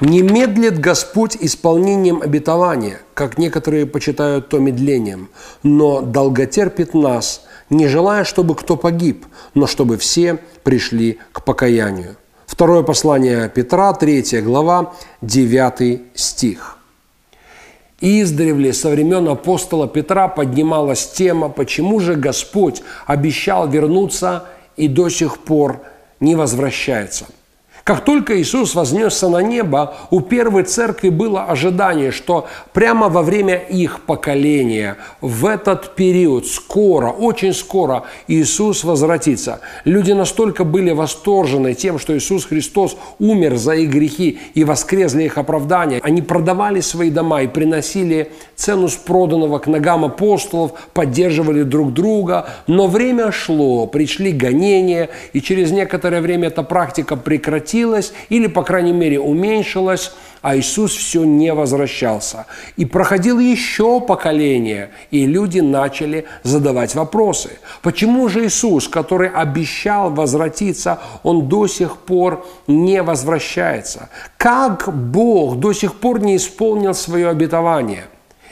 Не медлит Господь исполнением обетования, как некоторые почитают то медлением, но долготерпит нас, не желая, чтобы кто погиб, но чтобы все пришли к покаянию. Второе послание Петра, 3 глава, 9 стих. Издревле со времен апостола Петра поднималась тема, почему же Господь обещал вернуться и до сих пор не возвращается – как только Иисус вознесся на небо, у первой церкви было ожидание, что прямо во время их поколения, в этот период, скоро, очень скоро Иисус возвратится. Люди настолько были восторжены тем, что Иисус Христос умер за их грехи и воскрес для их оправдания. Они продавали свои дома и приносили цену с проданного к ногам апостолов, поддерживали друг друга. Но время шло, пришли гонения, и через некоторое время эта практика прекратилась, сократилось или, по крайней мере, уменьшилось, а Иисус все не возвращался. И проходило еще поколение, и люди начали задавать вопросы. Почему же Иисус, который обещал возвратиться, он до сих пор не возвращается? Как Бог до сих пор не исполнил свое обетование?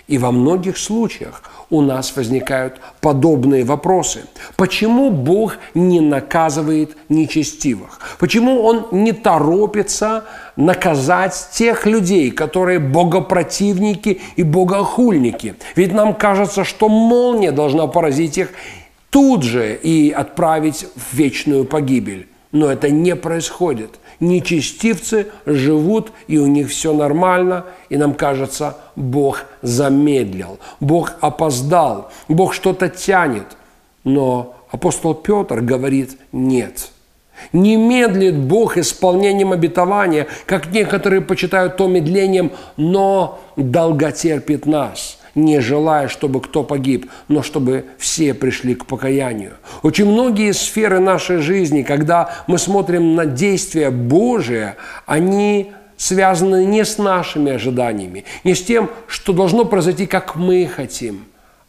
И во многих случаях у нас возникают подобные вопросы. Почему Бог не наказывает нечестивых? Почему Он не торопится наказать тех людей, которые богопротивники и богохульники? Ведь нам кажется, что молния должна поразить их тут же и отправить в вечную погибель. Но это не происходит – нечестивцы живут, и у них все нормально, и нам кажется, Бог замедлил, Бог опоздал, Бог что-то тянет. Но апостол Петр говорит «нет». Не медлит Бог исполнением обетования, как некоторые почитают то медлением, но долготерпит нас – не желая, чтобы кто погиб, но чтобы все пришли к покаянию. Очень многие сферы нашей жизни, когда мы смотрим на действия Божие, они связаны не с нашими ожиданиями, не с тем, что должно произойти, как мы хотим,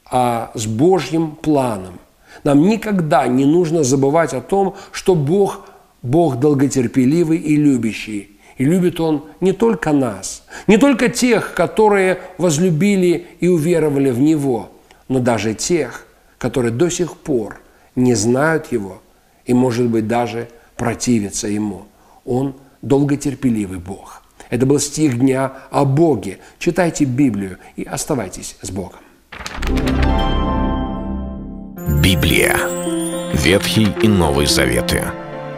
а с Божьим планом. Нам никогда не нужно забывать о том, что Бог – Бог долготерпеливый и любящий – и любит Он не только нас, не только тех, которые возлюбили и уверовали в Него, но даже тех, которые до сих пор не знают Его и, может быть, даже противятся Ему. Он долготерпеливый Бог. Это был стих дня о Боге. Читайте Библию и оставайтесь с Богом. Библия. Ветхий и Новый Заветы.